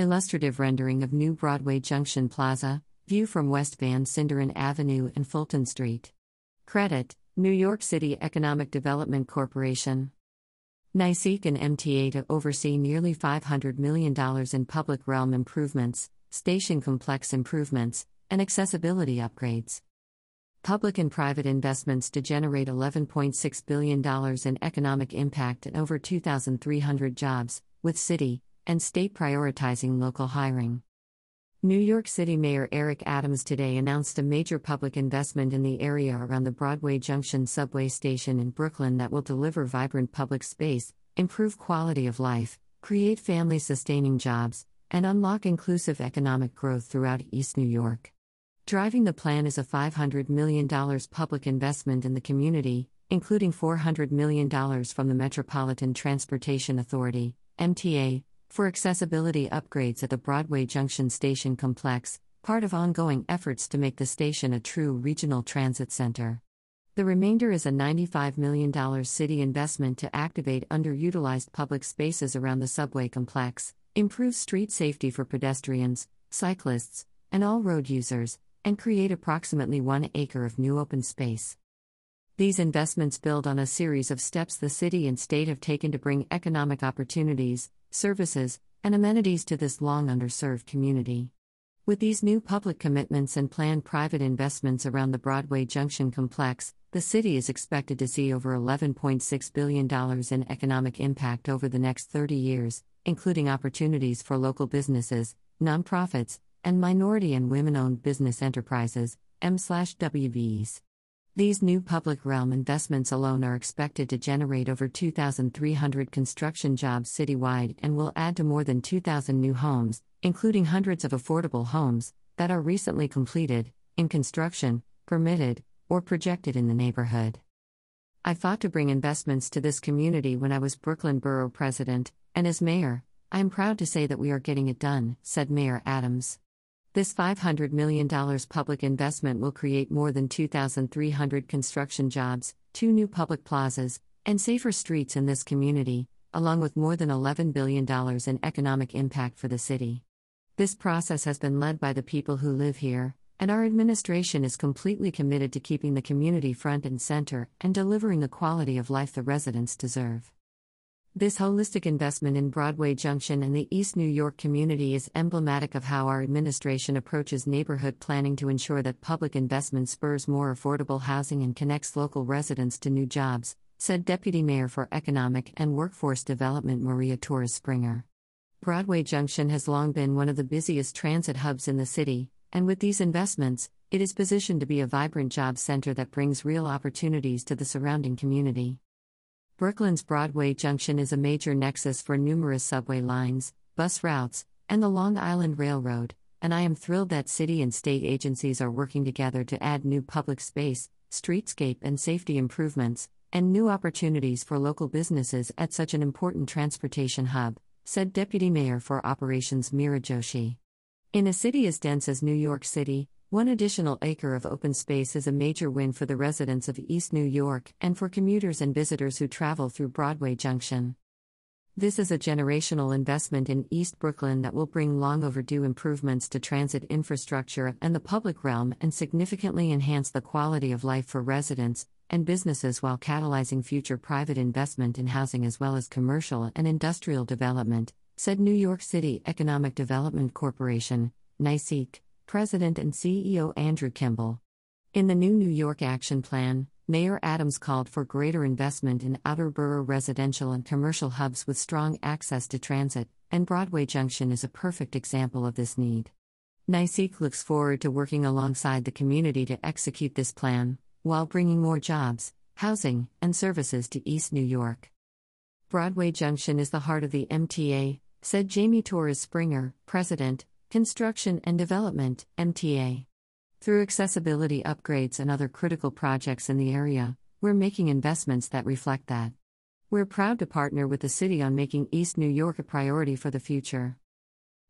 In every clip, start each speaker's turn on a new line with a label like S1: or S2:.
S1: Illustrative rendering of new Broadway Junction Plaza, view from West Van Sinderen Avenue and Fulton Street. Credit New York City Economic Development Corporation. NYCEDC and MTA to oversee nearly $500 million in public realm improvements, station complex improvements, and accessibility upgrades. Public and private investments to generate $11.6 billion in economic impact and over 2,300 jobs, with city and state prioritizing local hiring. New York City Mayor Eric Adams today announced a major public investment in the area around the Broadway Junction subway station in Brooklyn that will deliver vibrant public space, improve quality of life, create family sustaining jobs, and unlock inclusive economic growth throughout East New York. Driving the plan is a $500 million public investment in the community, including $400 million from the Metropolitan Transportation Authority, MTA, for accessibility upgrades at the Broadway Junction Station complex, part of ongoing efforts to make the station a true regional transit center. The remainder is a $95 million city investment to activate underutilized public spaces around the subway complex, improve street safety for pedestrians, cyclists, and all road users, and create approximately one acre of new open space. These investments build on a series of steps the city and state have taken to bring economic opportunities, services, and amenities to this long underserved community. With these new public commitments and planned private investments around the Broadway Junction complex, the city is expected to see over $11.6 billion in economic impact over the next 30 years, including opportunities for local businesses, nonprofits, and minority and women owned business enterprises, M/WBEs. These new public realm investments alone are expected to generate over 2,300 construction jobs citywide and will add to more than 2,000 new homes, including hundreds of affordable homes that are recently completed, in construction, permitted, or projected in the neighborhood. I fought to bring investments to this community when I was Brooklyn Borough President, and as Mayor, I am proud to say that we are getting it done, said Mayor Adams. This $500 million public investment will create more than 2,300 construction jobs, two new public plazas, and safer streets in this community, along with more than $11 billion in economic impact for the city. This process has been led by the people who live here, and our administration is completely committed to keeping the community front and center and delivering the quality of life the residents deserve. This holistic investment in Broadway Junction and the East New York community is emblematic of how our administration approaches neighborhood planning to ensure that public investment spurs more affordable housing and connects local residents to new jobs, said Deputy Mayor for Economic and Workforce Development Maria Torres Springer. Broadway Junction has long been one of the busiest transit hubs in the city, and with these investments, it is positioned to be a vibrant job center that brings real opportunities to the surrounding community. Brooklyn's Broadway Junction is a major nexus for numerous subway lines, bus routes, and the Long Island Railroad, and I am thrilled that city and state agencies are working together to add new public space, streetscape, and safety improvements, and new opportunities for local businesses at such an important transportation hub, said Deputy Mayor for Operations Meera Joshi. In a city as dense as New York City, one additional acre of open space is a major win for the residents of East New York and for commuters and visitors who travel through Broadway Junction. This is a generational investment in East Brooklyn that will bring long overdue improvements to transit infrastructure and the public realm and significantly enhance the quality of life for residents and businesses while catalyzing future private investment in housing as well as commercial and industrial development, said New York City Economic Development Corporation, NYCEDC. President and CEO Andrew Kimball. In the new New York Action Plan, Mayor Adams called for greater investment in outer borough residential and commercial hubs with strong access to transit, and Broadway Junction is a perfect example of this need. NYCEDC looks forward to working alongside the community to execute this plan, while bringing more jobs, housing, and services to East New York. Broadway Junction is the heart of the MTA, said Jamie Torres Springer, President, Construction and Development, MTA. Through accessibility upgrades and other critical projects in the area, we're making investments that reflect that. We're proud to partner with the city on making East New York a priority for the future.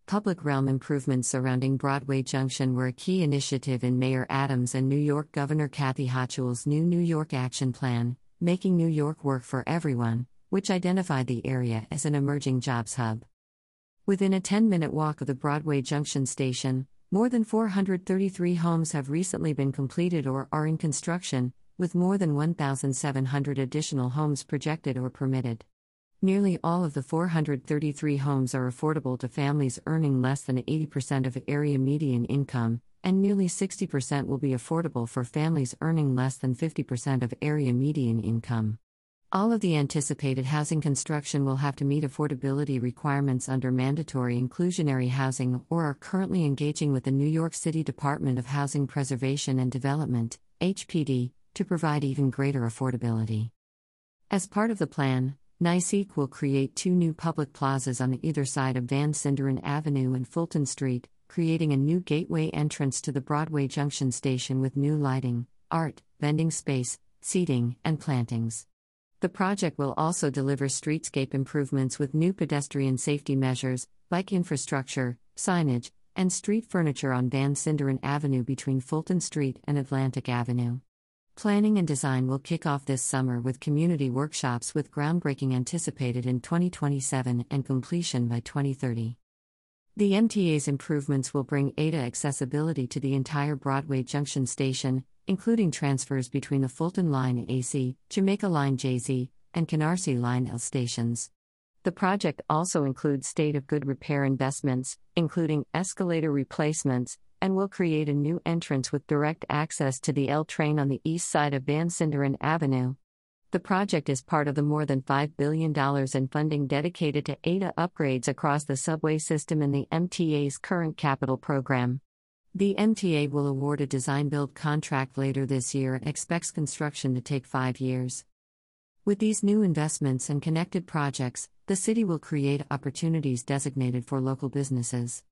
S1: Public realm improvements surrounding Broadway Junction were a key initiative in Mayor Adams and New York Governor Kathy Hochul's new New York Action Plan, Making New York Work for Everyone, which identified the area as an emerging jobs hub. Within a 10 minute walk of the Broadway Junction station, more than 433 homes have recently been completed or are in construction, with more than 1,700 additional homes projected or permitted. Nearly all of the 433 homes are affordable to families earning less than 80% of area median income, and nearly 60% will be affordable for families earning less than 50% of area median income. All of the anticipated housing construction will have to meet affordability requirements under mandatory inclusionary housing or are currently engaging with the New York City Department of Housing Preservation and Development, HPD, to provide even greater affordability. As part of the plan, NYCEDC will create two new public plazas on either side of Van Sinderen Avenue and Fulton Street, creating a new gateway entrance to the Broadway Junction station with new lighting, art, vending space, seating, and plantings. The project will also deliver streetscape improvements with new pedestrian safety measures, bike infrastructure, signage, and street furniture on Van Sinderen Avenue between Fulton Street and Atlantic Avenue. Planning and design will kick off this summer with community workshops with groundbreaking anticipated in 2027 and completion by 2030. The MTA's improvements will bring ADA accessibility to the entire Broadway Junction station, including transfers between the Fulton Line AC, Jamaica Line JZ, and Canarsie Line L stations. The project also includes state of good repair investments, including escalator replacements, and will create a new entrance with direct access to the L train on the east side of Van Sinderen Avenue. The project is part of the more than $5 billion in funding dedicated to ADA upgrades across the subway system in the MTA's current capital program. The MTA will award a design build contract later this year and expects construction to take five years. With these new investments and connected projects, the city will create opportunities designated for local businesses.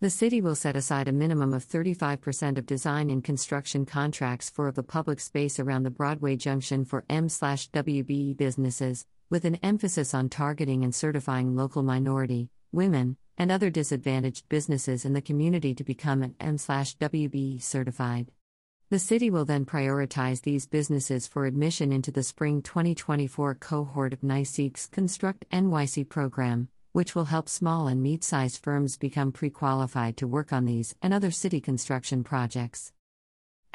S1: The city will set aside a minimum of 35% of design and construction contracts for the public space around the Broadway Junction for M/WBE businesses, with an emphasis on targeting and certifying local minority, women, and other disadvantaged businesses in the community to become an M/WBE certified. The city will then prioritize these businesses for admission into the spring 2024 cohort of NYCEDC's Construct NYC program, which will help small and mid sized firms become pre qualified to work on these and other city construction projects.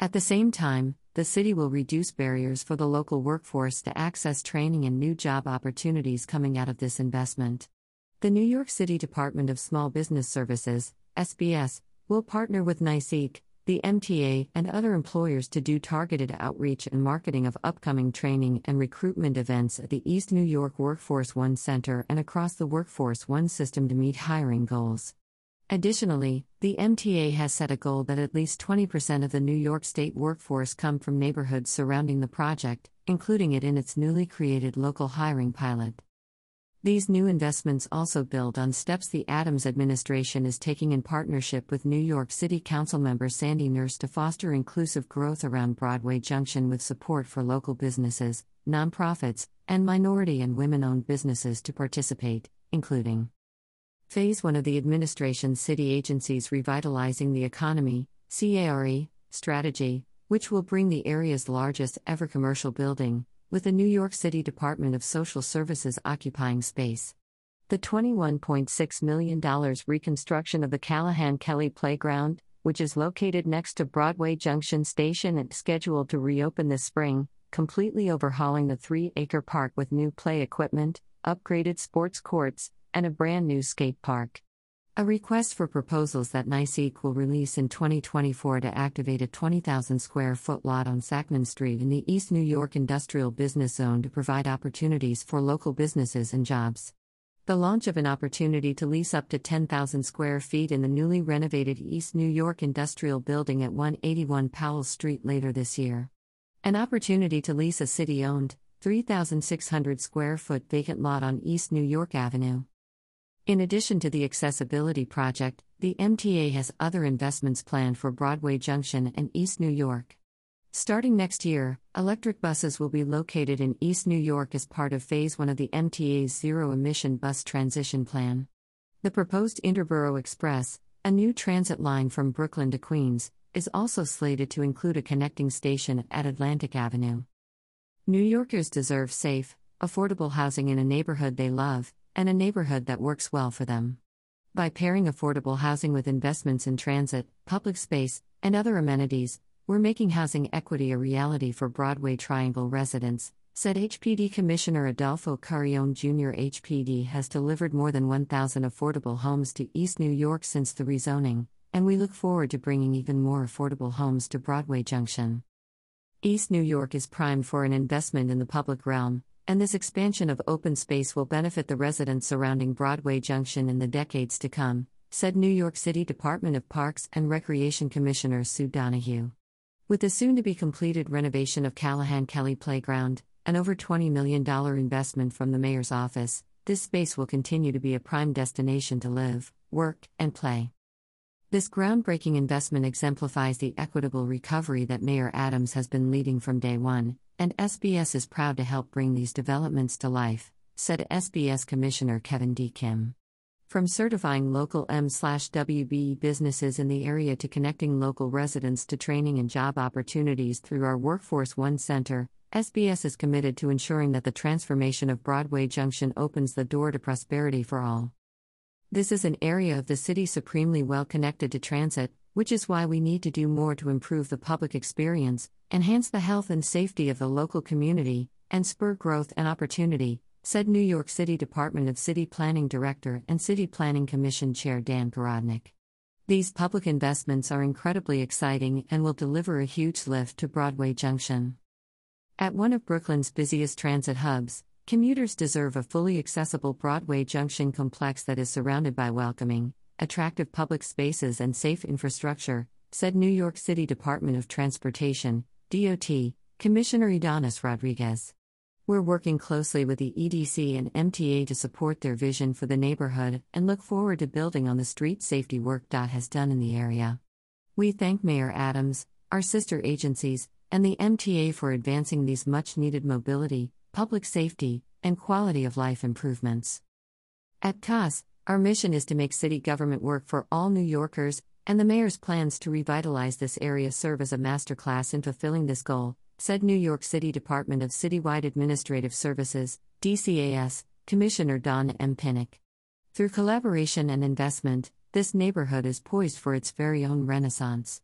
S1: At the same time, the city will reduce barriers for the local workforce to access training and new job opportunities coming out of this investment. The New York City Department of Small Business Services, SBS, will partner with NYCEDC, the MTA, and other employers to do targeted outreach and marketing of upcoming training and recruitment events at the East New York Workforce One Center and across the Workforce One system to meet hiring goals. Additionally, the MTA has set a goal that at least 20% of the New York State workforce come from neighborhoods surrounding the project, including it in its newly created local hiring pilot. These new investments also build on steps the Adams administration is taking in partnership with New York City Councilmember Sandy Nurse to foster inclusive growth around Broadway Junction with support for local businesses, nonprofits, and minority and women owned businesses to participate, including Phase 1 of the administration's city agencies revitalizing the economy, CARE, strategy, which will bring the area's largest ever commercial building, with the New York City Department of Social Services occupying space. The $21.6 million reconstruction of the Callahan Kelly Playground, which is located next to Broadway Junction Station and scheduled to reopen this spring, completely overhauling the three acre park with new play equipment, upgraded sports courts, and a brand new skate park. A request for proposals that NYCEDC will release in 2024 to activate a 20,000 square foot lot on Sackman Street in the East New York Industrial Business Zone to provide opportunities for local businesses and jobs. The launch of an opportunity to lease up to 10,000 square feet in the newly renovated East New York Industrial Building at 181 Powell Street later this year. An opportunity to lease a city owned, 3,600 square foot vacant lot on East New York Avenue. In addition to the accessibility project, the MTA has other investments planned for Broadway Junction and East New York. Starting next year, electric buses will be located in East New York as part of Phase 1 of the MTA's zero emission bus transition plan. The proposed Interborough Express, a new transit line from Brooklyn to Queens, is also slated to include a connecting station at Atlantic Avenue. New Yorkers deserve safe, affordable housing in a neighborhood they love, and a neighborhood that works well for them. By pairing affordable housing with investments in transit, public space, and other amenities, we're making housing equity a reality for Broadway Triangle residents, said HPD Commissioner Adolfo Carrion Jr. HPD has delivered more than 1,000 affordable homes to East New York since the rezoning, and we look forward to bringing even more affordable homes to Broadway Junction. East New York is primed for an investment in the public realm, and this expansion of open space will benefit the residents surrounding Broadway Junction in the decades to come, said New York City Department of Parks and Recreation Commissioner Sue Donoghue. With the soon to be completed renovation of Callahan Kelly Playground, an over $20 million investment from the mayor's office, this space will continue to be a prime destination to live, work, and play. This groundbreaking investment exemplifies the equitable recovery that Mayor Adams has been leading from day one, and SBS is proud to help bring these developments to life, said SBS Commissioner Kevin D. Kim. From certifying local M/WBE businesses in the area to connecting local residents to training and job opportunities through our Workforce One Center, SBS is committed to ensuring that the transformation of Broadway Junction opens the door to prosperity for all. This is an area of the city supremely well connected to transit, which is why we need to do more to improve the public experience, enhance the health and safety of the local community, and spur growth and opportunity, said New York City Department of City Planning Director and City Planning Commission Chair Dan Garodnick. These public investments are incredibly exciting and will deliver a huge lift to Broadway Junction. At one of Brooklyn's busiest transit hubs, commuters deserve a fully accessible Broadway Junction complex that is surrounded by welcoming, attractive public spaces and safe infrastructure, said New York City Department of Transportation, DOT, Commissioner Ydanis Rodriguez. We're working closely with the EDC and MTA to support their vision for the neighborhood and look forward to building on the street safety work DOT has done in the area. We thank Mayor Adams, our sister agencies, and the MTA for advancing these much needed mobility, public safety, and quality of life improvements. At CAS, our mission is to make city government work for all New Yorkers, and the mayor's plans to revitalize this area serve as a masterclass in fulfilling this goal, said New York City Department of Citywide Administrative Services, DCAS, Commissioner Dawn M. Pinnock. Through collaboration and investment, this neighborhood is poised for its very own renaissance.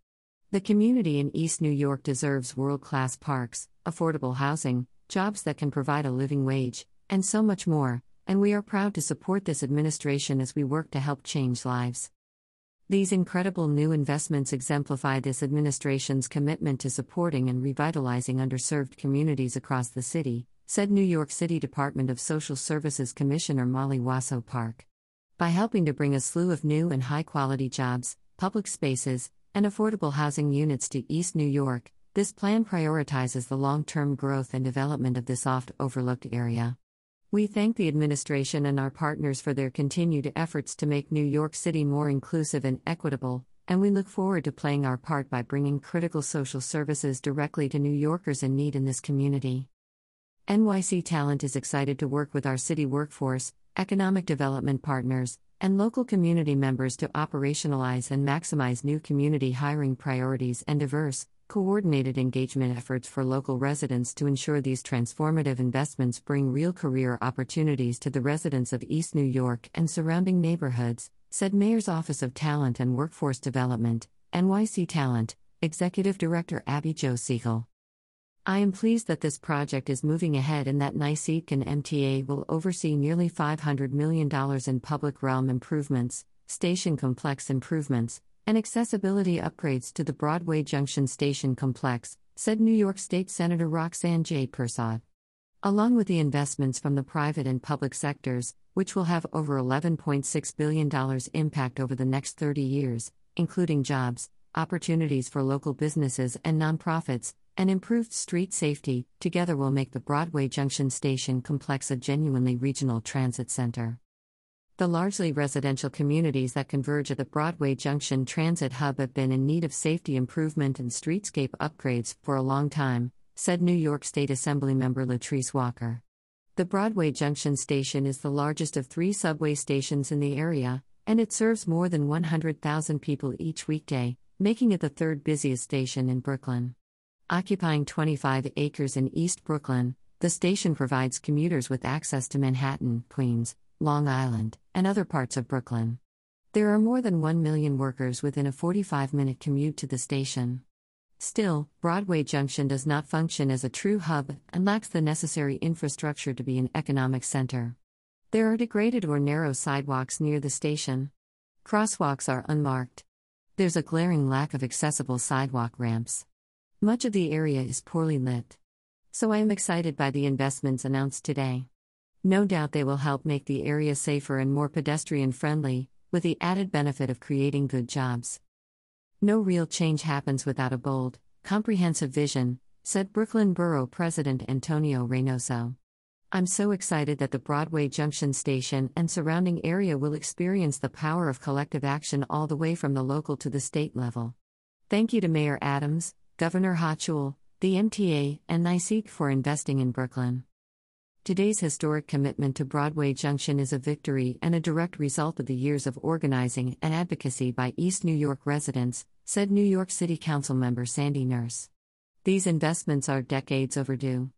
S1: The community in East New York deserves world class parks, affordable housing, jobs that can provide a living wage, and so much more, and we are proud to support this administration as we work to help change lives. These incredible new investments exemplify this administration's commitment to supporting and revitalizing underserved communities across the city, said New York City Department of Social Services Commissioner Molly Wasow Park. By helping to bring a slew of new and high quality jobs, public spaces, and affordable housing units to East New York, this plan prioritizes the long term growth and development of this oft overlooked area. We thank the administration and our partners for their continued efforts to make New York City more inclusive and equitable, and we look forward to playing our part by bringing critical social services directly to New Yorkers in need in this community. NYC Talent is excited to work with our city workforce, economic development partners, and local community members to operationalize and maximize new community hiring priorities and diverse, coordinated engagement efforts for local residents to ensure these transformative investments bring real career opportunities to the residents of East New York and surrounding neighborhoods, said Mayor's Office of Talent and Workforce Development, NYC Talent, Executive Director Abby Jo Sigal. I am pleased that this project is moving ahead and that NYC and MTA will oversee nearly $500 million in public realm improvements, station complex improvements, and accessibility upgrades to the Broadway Junction Station complex, said New York State Senator Roxanne J. Persaud. Along with the investments from the private and public sectors, which will have over $11.6 billion impact over the next 30 years, including jobs, opportunities for local businesses and nonprofits, and improved street safety, together will make the Broadway Junction Station complex a genuinely regional transit center. The largely residential communities that converge at the Broadway Junction Transit Hub have been in need of safety improvement and streetscape upgrades for a long time, said New York State Assemblymember Latrice Walker. The Broadway Junction station is the largest of three subway stations in the area, and it serves more than 100,000 people each weekday, making it the third busiest station in Brooklyn. Occupying 25 acres in East Brooklyn, the station provides commuters with access to Manhattan, Queens, Long Island, and other parts of Brooklyn. There are more than 1 million workers within a 45 minute commute to the station. Still, Broadway Junction does not function as a true hub and lacks the necessary infrastructure to be an economic center. There are degraded or narrow sidewalks near the station. Crosswalks are unmarked. There's a glaring lack of accessible sidewalk ramps. Much of the area is poorly lit. So I am excited by the investments announced today. No doubt they will help make the area safer and more pedestrian friendly, with the added benefit of creating good jobs. No real change happens without a bold, comprehensive vision, said Brooklyn Borough President Antonio Reynoso. I'm so excited that the Broadway Junction station and surrounding area will experience the power of collective action all the way from the local to the state level. Thank you to Mayor Adams, Governor Hochul, the MTA, and NYCEDC for investing in Brooklyn. Today's historic commitment to Broadway Junction is a victory and a direct result of the years of organizing and advocacy by East New York residents, said New York City Council member Sandy Nurse. These investments are decades overdue.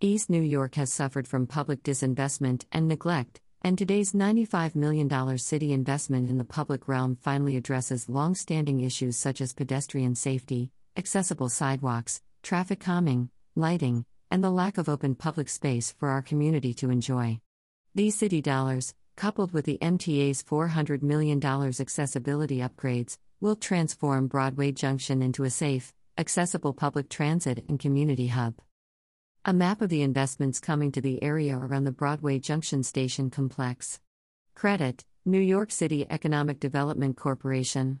S1: East New York has suffered from public disinvestment and neglect, and today's $95 million city investment in the public realm finally addresses long standing issues such as pedestrian safety, accessible sidewalks, traffic calming, lighting, and the lack of open public space for our community to enjoy. These city dollars, coupled with the MTA's $400 million accessibility upgrades, will transform Broadway Junction into a safe, accessible public transit and community hub. A map of the investments coming to the area around the Broadway Junction Station complex. Credit New York City Economic Development Corporation.